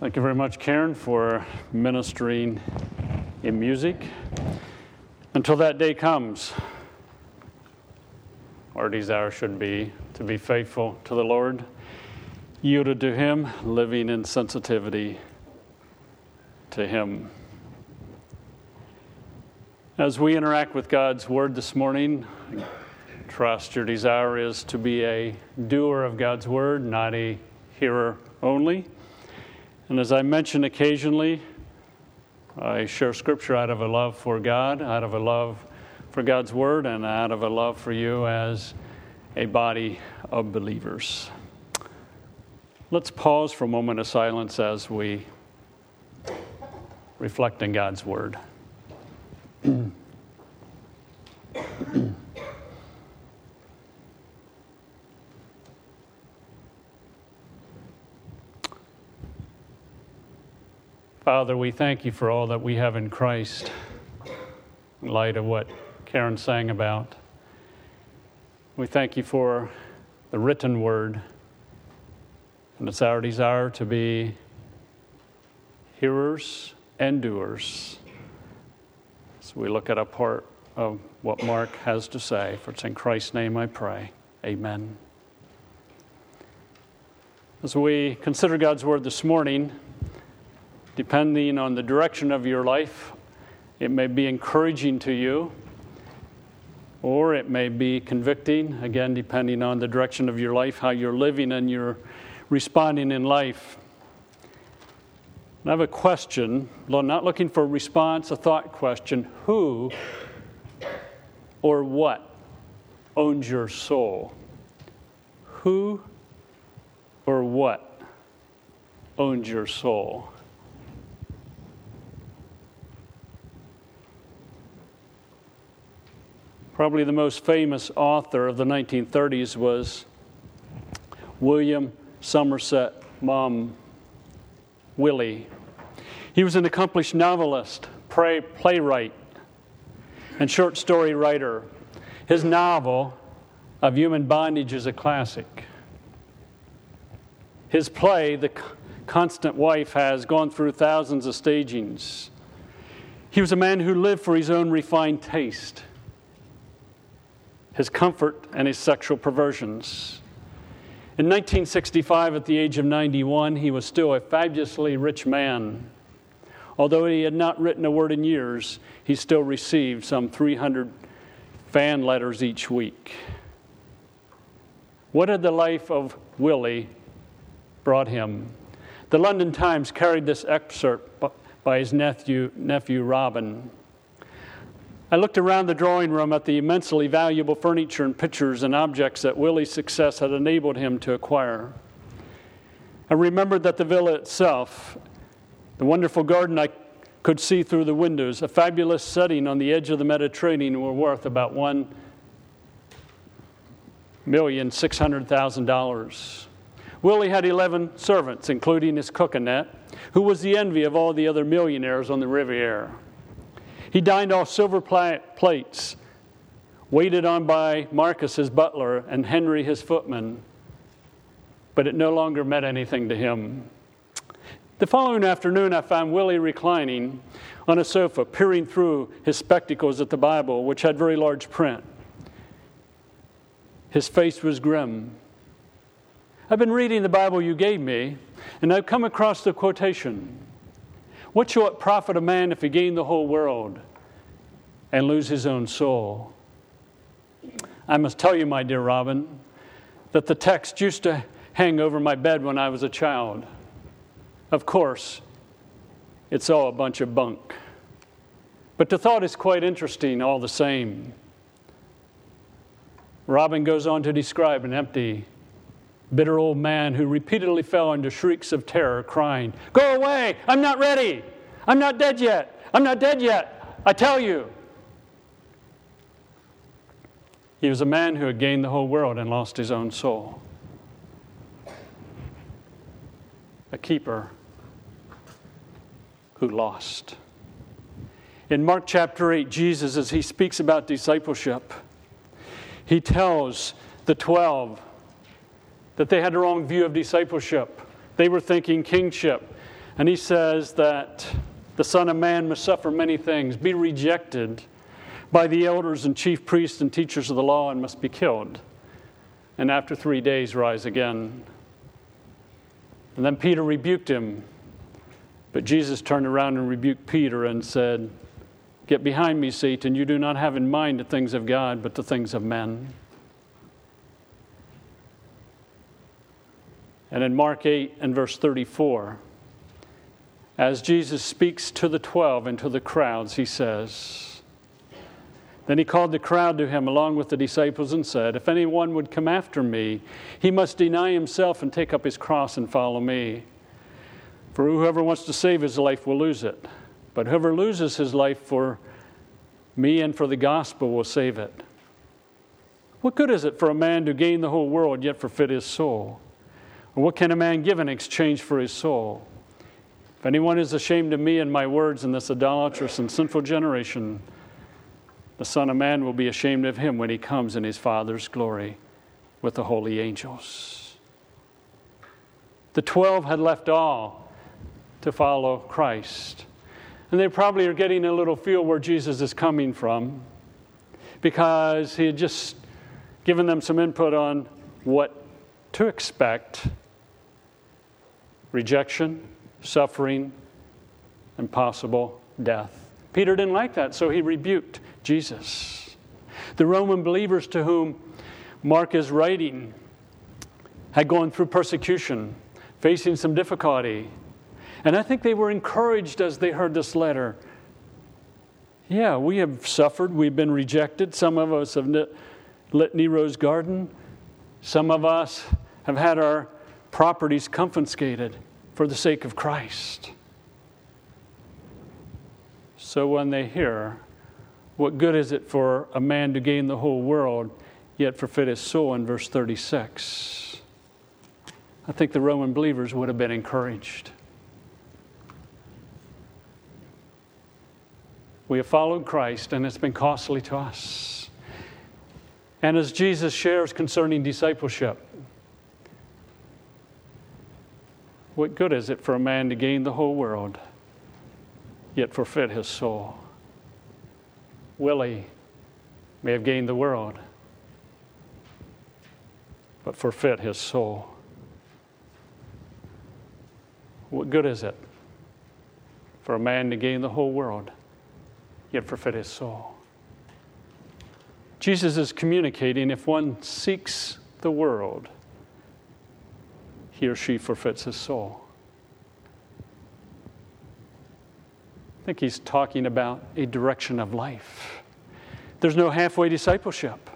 Thank you very much, Karen, for ministering in music. Until that day comes, our desire should be to be faithful to the Lord, yielded to Him, living in sensitivity to Him. As we interact with God's Word this morning, trust your desire is to be a doer of God's Word, not a hearer only. And as I mentioned occasionally, I share Scripture out of a love for God, out of a love for God's Word, and out of a love for you as a body of believers. Let's pause for a moment of silence as we reflect on God's Word. Father, we thank you for all that we have in Christ in light of what Karen sang about. We thank you for the written word, and it's our desire to be hearers and doers. So we look at a part of what Mark has to say. For it's in Christ's name I pray. Amen. As we consider God's word this morning, depending on the direction of your life, it may be encouraging to you, or it may be convicting, again, depending on the direction of your life, how you're living and you're responding in life. I have a question, not looking for a response, a thought question. Who or what owns your soul? Who or what owns your soul? Probably the most famous author of the 1930s was William Somerset Maugham, Willie. He was an accomplished novelist, play, playwright, and short story writer. His novel, Of Human Bondage, is a classic. His play, The Constant Wife, has gone through thousands of stagings. He was a man who lived for his own refined taste his comfort, and his sexual perversions. In 1965, at the age of 91, he was still a fabulously rich man. Although he had not written a word in years, he still received some 300 fan letters each week. What had the life of Willie brought him? The London Times carried this excerpt by his nephew, nephew Robin. I looked around the drawing room at the immensely valuable furniture and pictures and objects that Willie's success had enabled him to acquire. I remembered that the villa itself, the wonderful garden I could see through the windows, a fabulous setting on the edge of the Mediterranean, were worth about one million six hundred thousand dollars. Willie had 11 servants, including his cook Annette, who was the envy of all the other millionaires on the Riviera. He dined off silver plates, waited on by Marcus, his butler, and Henry, his footman, but it no longer meant anything to him. The following afternoon, I found Willie reclining on a sofa, peering through his spectacles at the Bible, which had very large print. His face was grim. I've been reading the Bible you gave me, and I've come across the quotation what shall it profit a man if he gain the whole world and lose his own soul? I must tell you, my dear Robin, that the text used to hang over my bed when I was a child. Of course, it's all a bunch of bunk. But the thought is quite interesting all the same. Robin goes on to describe an empty, bitter old man who repeatedly fell into shrieks of terror, crying, Go away! I'm not ready! I'm not dead yet! I'm not dead yet! I tell you! He was a man who had gained the whole world and lost his own soul. A keeper who lost. In Mark chapter 8, Jesus, as he speaks about discipleship, he tells the 12 that they had the wrong view of discipleship. They were thinking kingship, And he says that the Son of Man must suffer many things, be rejected by the elders and chief priests and teachers of the law, and must be killed. And after three days, rise again. And then Peter rebuked him. But Jesus turned around and rebuked Peter and said, Get behind me, Satan. You do not have in mind the things of God, but the things of men. And in Mark 8 and verse 34, as Jesus speaks to the twelve and to the crowds, he says, Then he called the crowd to him along with the disciples and said, If anyone would come after me, he must deny himself and take up his cross and follow me. For whoever wants to save his life will lose it, but whoever loses his life for me and for the gospel will save it. What good is it for a man to gain the whole world yet forfeit his soul? What can a man give in exchange for his soul? If anyone is ashamed of me and my words in this idolatrous and sinful generation, the Son of Man will be ashamed of him when he comes in his Father's glory with the holy angels. The twelve had left all to follow Christ. And they probably are getting a little feel where Jesus is coming from because he had just given them some input on what to expect rejection, suffering, and possible death. Peter didn't like that, so he rebuked Jesus. The Roman believers to whom Mark is writing had gone through persecution, facing some difficulty. And I think they were encouraged as they heard this letter. Yeah, we have suffered, we've been rejected. Some of us have lit Nero's garden, some of us have had our properties confiscated for the sake of Christ. So when they hear, what good is it for a man to gain the whole world, yet forfeit his soul in verse 36? I think the Roman believers would have been encouraged. We have followed Christ, and it's been costly to us. And as Jesus shares concerning discipleship, What good is it for a man to gain the whole world, yet forfeit his soul? Willie may have gained the world, but forfeit his soul. What good is it for a man to gain the whole world, yet forfeit his soul? Jesus is communicating if one seeks the world, he or she forfeits his soul. I think he's talking about a direction of life. There's no halfway discipleship.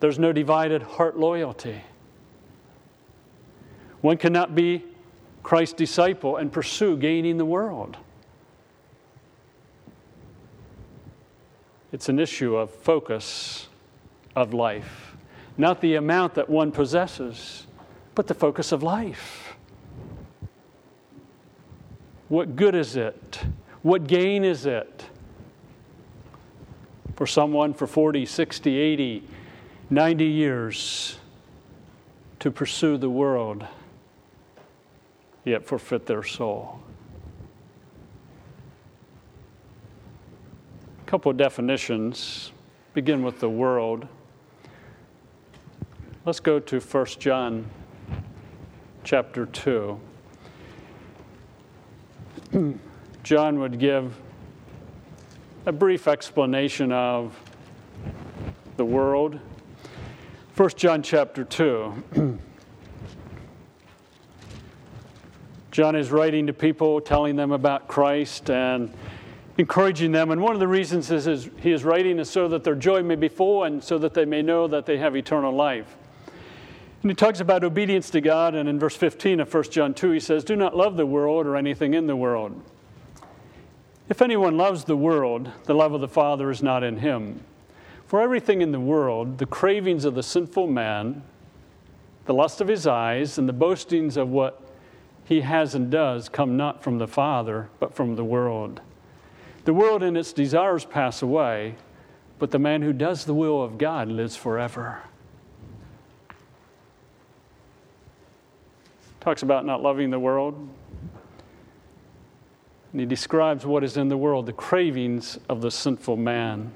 There's no divided heart loyalty. One cannot be Christ's disciple and pursue gaining the world. It's an issue of focus of life, not the amount that one possesses, but the focus of life. What good is it? What gain is it for someone for 40, 60, 80, 90 years to pursue the world, yet forfeit their soul? A couple of definitions. Begin with the world. Let's go to 1 John chapter 2. John would give a brief explanation of the world. 1 John chapter 2. John is writing to people, telling them about Christ and encouraging them. And one of the reasons is, is he is writing is so that their joy may be full and so that they may know that they have eternal life. He talks about obedience to God, and in verse 15 of 1 John 2, he says, Do not love the world or anything in the world. If anyone loves the world, the love of the Father is not in him. For everything in the world, the cravings of the sinful man, the lust of his eyes, and the boastings of what he has and does come not from the Father, but from the world. The world and its desires pass away, but the man who does the will of God lives forever. Talks about not loving the world. And he describes what is in the world, the cravings of the sinful man.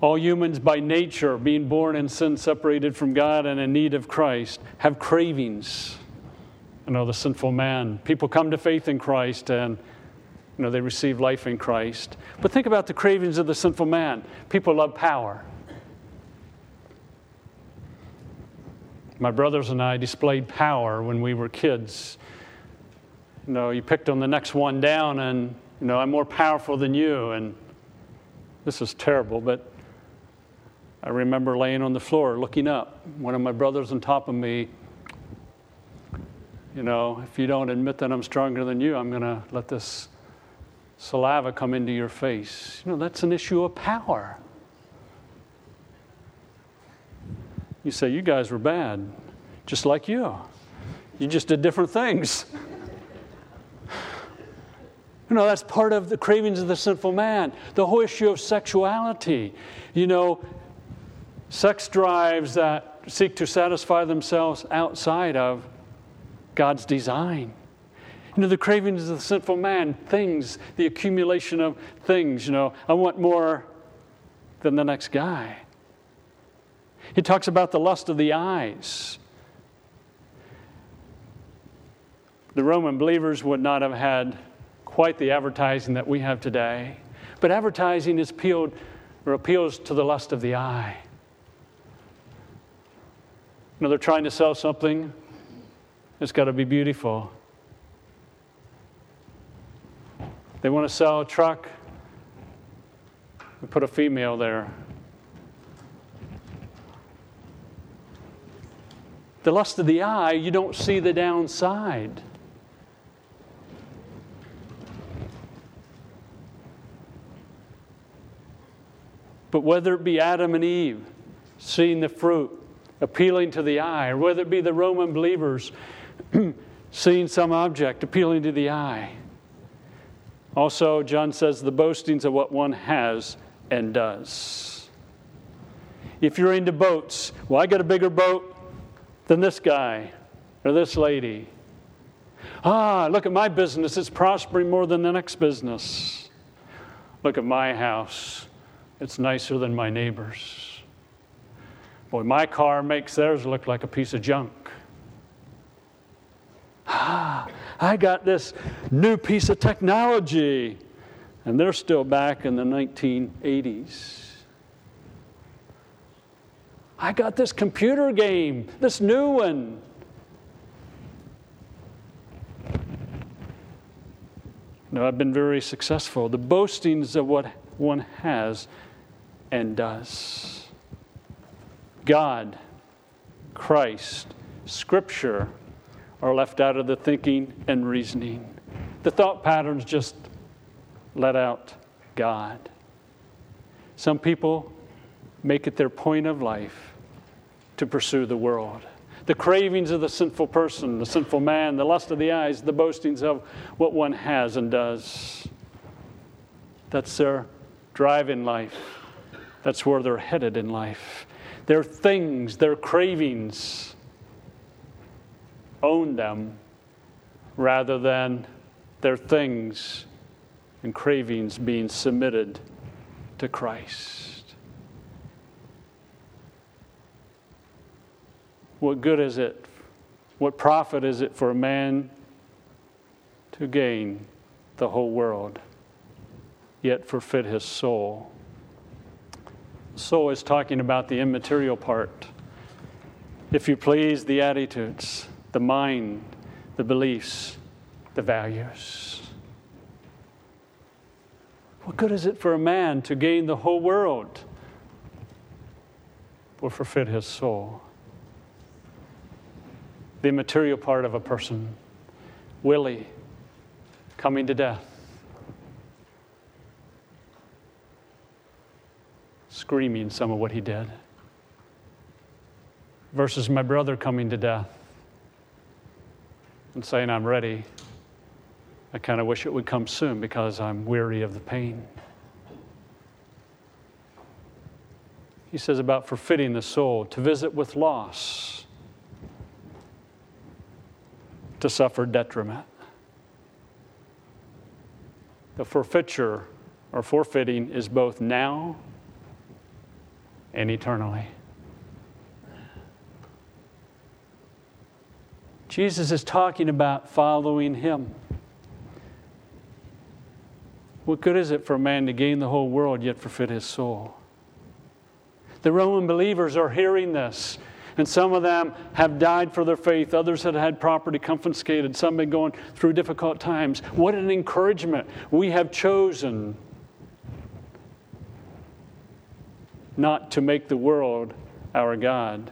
All humans, by nature, being born in sin, separated from God and in need of Christ, have cravings. You know, the sinful man. People come to faith in Christ and you know, they receive life in Christ. But think about the cravings of the sinful man. People love power. My brothers and I displayed power when we were kids. You know, you picked on the next one down, and, you know, I'm more powerful than you. And this is terrible, but I remember laying on the floor looking up. One of my brothers on top of me, you know, if you don't admit that I'm stronger than you, I'm going to let this saliva come into your face. You know, that's an issue of power. You say, You guys were bad, just like you. You just did different things. You know, that's part of the cravings of the sinful man. The whole issue of sexuality. You know, sex drives that seek to satisfy themselves outside of God's design. You know, the cravings of the sinful man, things, the accumulation of things. You know, I want more than the next guy. He talks about the lust of the eyes. The Roman believers would not have had quite the advertising that we have today, but advertising is appealed or appeals to the lust of the eye. You know, they're trying to sell something, it's got to be beautiful. They want to sell a truck, we put a female there. The lust of the eye, you don't see the downside. But whether it be Adam and Eve seeing the fruit, appealing to the eye, or whether it be the Roman believers seeing some object appealing to the eye. Also, John says the boastings of what one has and does. If you're into boats, well, I got a bigger boat than this guy or this lady. Ah, look at my business, it's prospering more than the next business. Look at my house, it's nicer than my neighbor's. Boy, my car makes theirs look like a piece of junk. Ah, I got this new piece of technology. And they're still back in the 1980s. I got this computer game, this new one. No, I've been very successful. The boastings of what one has and does. God, Christ, Scripture are left out of the thinking and reasoning. The thought patterns just let out God. Some people make it their point of life to pursue the world. The cravings of the sinful person, the sinful man, the lust of the eyes, the boastings of what one has and does. That's their drive in life. That's where they're headed in life. Their things, their cravings, own them rather than their things and cravings being submitted to Christ. What good is it? What profit is it for a man to gain the whole world, yet forfeit his soul? Soul is talking about the immaterial part. If you please, the attitudes the mind, the beliefs, the values. What good is it for a man to gain the whole world or forfeit his soul? The material part of a person, Willie, coming to death, screaming some of what he did, versus my brother coming to death and saying, I'm ready. I kind of wish it would come soon because I'm weary of the pain. He says about forfeiting the soul, to visit with loss. To suffer detriment. The forfeiture or forfeiting is both now and eternally. Jesus is talking about following him. What good is it for a man to gain the whole world yet forfeit his soul? The Roman believers are hearing this, and some of them have died for their faith. Others have had property confiscated. Some have been going through difficult times. What an encouragement. We have chosen not to make the world our God.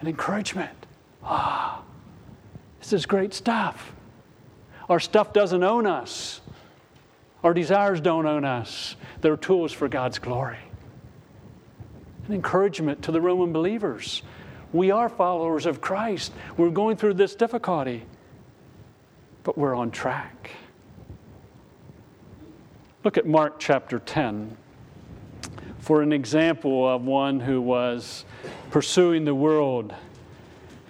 An encouragement. Ah, this is great stuff. Our stuff doesn't own us. Our desires don't own us. They're tools for God's glory. An encouragement to the Roman believers. We are followers of Christ. We're going through this difficulty, but we're on track. Look at Mark chapter 10 for an example of one who was pursuing the world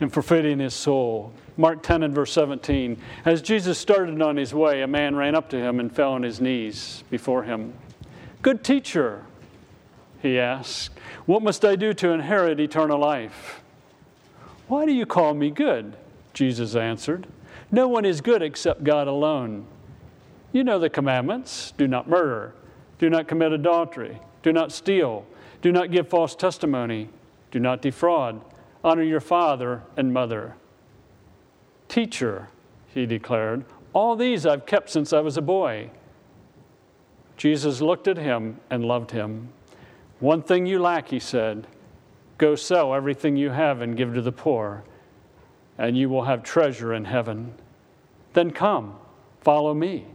and forfeiting his soul. Mark 10 and verse 17. As Jesus started on his way, a man ran up to him and fell on his knees before him. Good teacher, he asked, what must I do to inherit eternal life? Why do you call me good? Jesus answered. No one is good except God alone. You know the commandments do not murder, do not commit adultery, do not steal, do not give false testimony, do not defraud, honor your father and mother. Teacher, he declared, all these I've kept since I was a boy. Jesus looked at him and loved him. One thing you lack, he said go sell everything you have and give to the poor, and you will have treasure in heaven. Then come, follow me.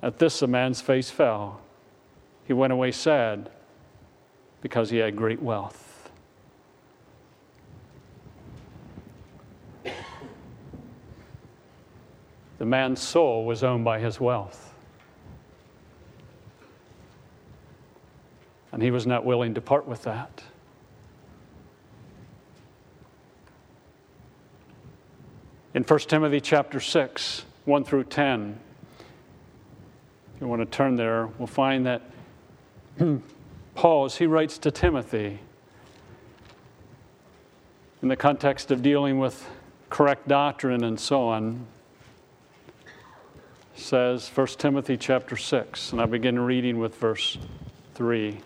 At this, the man's face fell. He went away sad because he had great wealth. The man's soul was owned by his wealth. And he was not willing to part with that. In 1 Timothy chapter 6, 1 through 10, if you want to turn there, we'll find that Paul, as he writes to Timothy, in the context of dealing with correct doctrine and so on, says 1 Timothy chapter 6, and I begin reading with verse 3.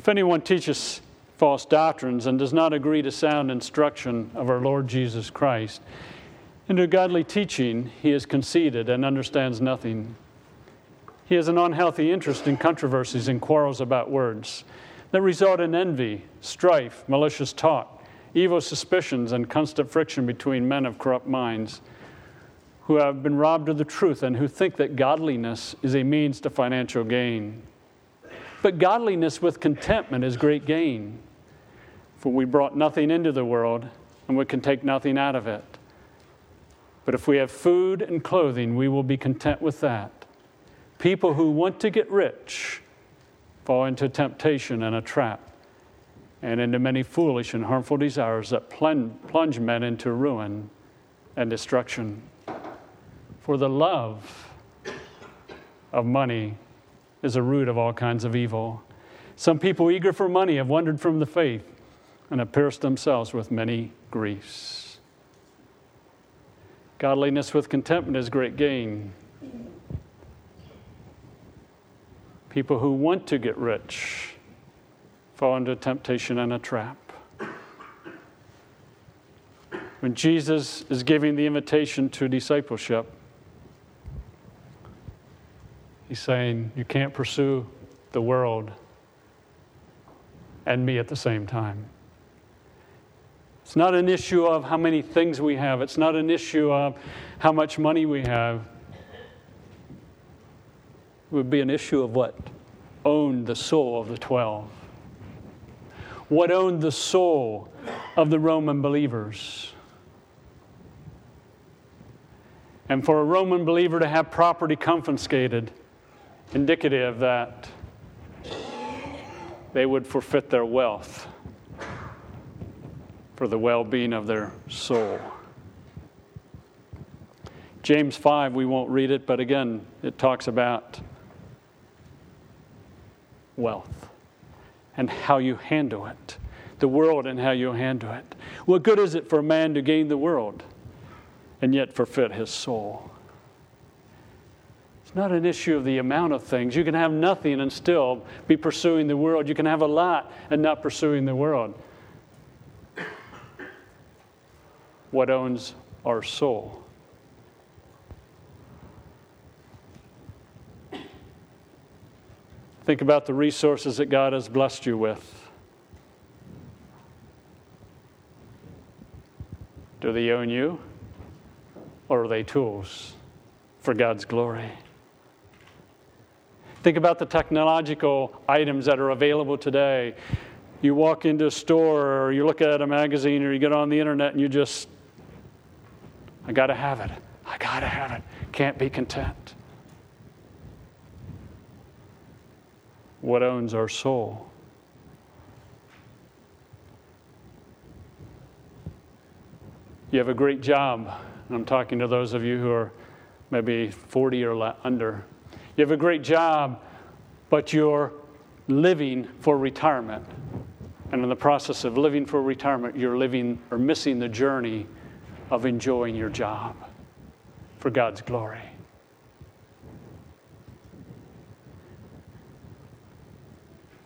If anyone teaches false doctrines and does not agree to sound instruction of our Lord Jesus Christ, and to godly teaching, he is conceited and understands nothing. He has an unhealthy interest in controversies and quarrels about words that result in envy, strife, malicious talk, evil suspicions, and constant friction between men of corrupt minds who have been robbed of the truth and who think that godliness is a means to financial gain. But godliness with contentment is great gain. For we brought nothing into the world, and we can take nothing out of it. But if we have food and clothing, we will be content with that. People who want to get rich fall into temptation and a trap, and into many foolish and harmful desires that plunge men into ruin and destruction. For the love of money is a root of all kinds of evil. Some people eager for money have wandered from the faith and have pierced themselves with many griefs. Godliness with contentment is great gain. People who want to get rich fall into temptation and a trap. When Jesus is giving the invitation to discipleship, He's saying, You can't pursue the world and me at the same time. It's not an issue of how many things we have, it's not an issue of how much money we have. It would be an issue of what owned the soul of the 12. What owned the soul of the Roman believers. And for a Roman believer to have property confiscated, indicative that they would forfeit their wealth for the well being of their soul. James 5, we won't read it, but again, it talks about wealth and how you handle it, the world and how you handle it. What good is it for a man to gain the world and yet forfeit his soul? It's not an issue of the amount of things. You can have nothing and still be pursuing the world. You can have a lot and not pursuing the world. What owns our soul? Think about the resources that God has blessed you with. Do they own you? Or are they tools for God's glory? Think about the technological items that are available today. You walk into a store or you look at a magazine or you get on the internet and you just, I got to have it. I got to have it. Can't be content. What owns our soul? You have a great job. I'm talking to those of you who are maybe 40 or under. You have a great job, but you're living for retirement. And in the process of living for retirement, you're living or missing the journey of enjoying your job for God's glory.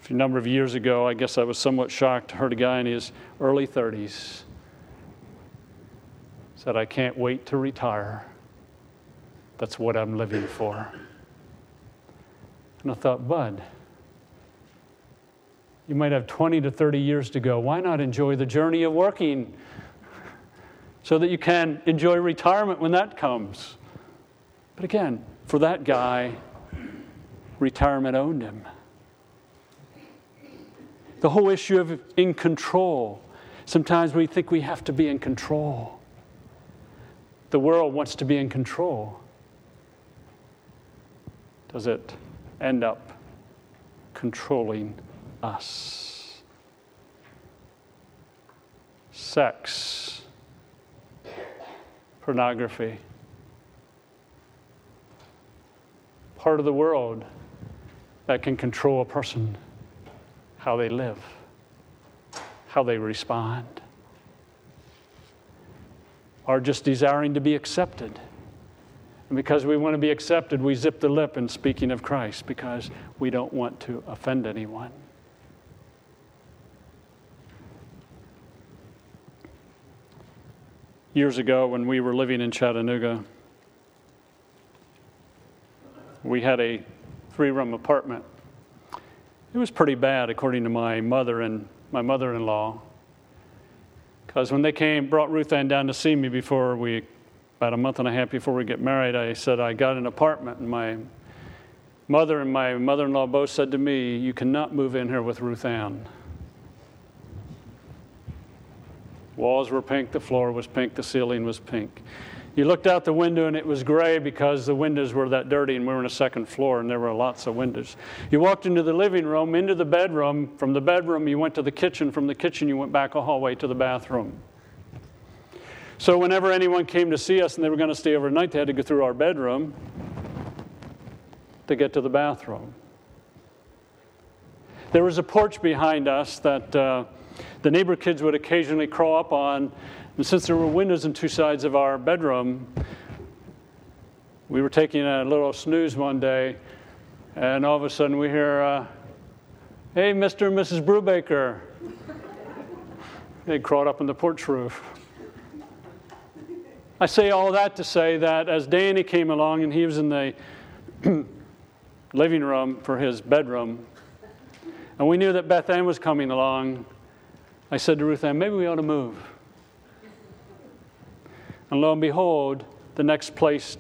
A number of years ago, I guess I was somewhat shocked, heard a guy in his early 30s said, I can't wait to retire. That's what I'm living for. And I thought, Bud, you might have 20 to 30 years to go. Why not enjoy the journey of working so that you can enjoy retirement when that comes? But again, for that guy, retirement owned him. The whole issue of in control. Sometimes we think we have to be in control. The world wants to be in control. Does it end up controlling us? Sex, pornography, part of the world that can control a person, how they live, how they respond are just desiring to be accepted. And because we want to be accepted, we zip the lip in speaking of Christ because we don't want to offend anyone. Years ago, when we were living in Chattanooga, we had a three room apartment. It was pretty bad, according to my mother and my mother in law. Because when they came, brought Ruth Ann down to see me before we, about a month and a half before we get married, I said I got an apartment. And my mother and my mother in law both said to me, You cannot move in here with Ruth Ann. Walls were pink, the floor was pink, the ceiling was pink. You looked out the window and it was gray because the windows were that dirty and we were on a second floor and there were lots of windows. You walked into the living room, into the bedroom. From the bedroom, you went to the kitchen. From the kitchen, you went back a hallway to the bathroom. So, whenever anyone came to see us and they were going to stay overnight, they had to go through our bedroom to get to the bathroom. There was a porch behind us that uh, the neighbor kids would occasionally crawl up on and since there were windows on two sides of our bedroom, we were taking a little snooze one day, and all of a sudden we hear, uh, Hey, Mr. and Mrs. Brubaker. they crawled up on the porch roof. I say all that to say that as Danny came along and he was in the living room for his bedroom, and we knew that Beth Ann was coming along, I said to Ruth Ann, maybe we ought to move. And lo and behold, the next place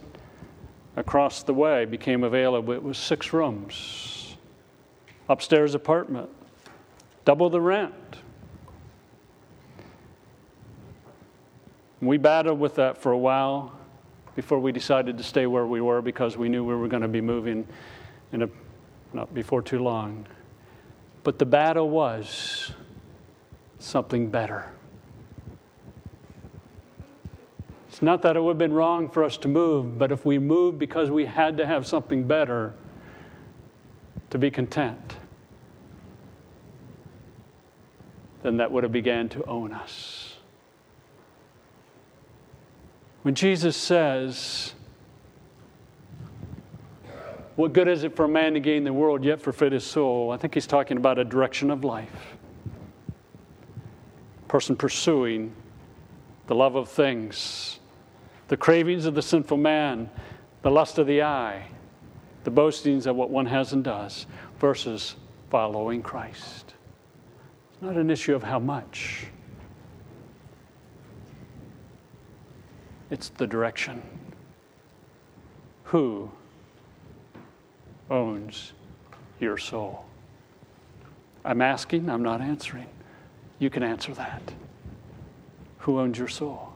across the way became available. It was six rooms, upstairs apartment, double the rent. We battled with that for a while before we decided to stay where we were because we knew we were going to be moving in a, not before too long. But the battle was something better. It's not that it would have been wrong for us to move, but if we moved because we had to have something better, to be content, then that would have began to own us. When Jesus says, What good is it for a man to gain the world yet forfeit his soul? I think he's talking about a direction of life. Person pursuing the love of things, the cravings of the sinful man, the lust of the eye, the boastings of what one has and does, versus following Christ. It's not an issue of how much, it's the direction. Who owns your soul? I'm asking, I'm not answering. You can answer that. Who owns your soul?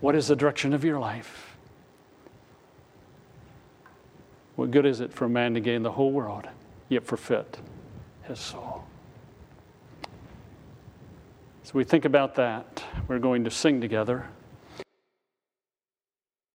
What is the direction of your life? What good is it for a man to gain the whole world, yet forfeit his soul? So we think about that. We're going to sing together.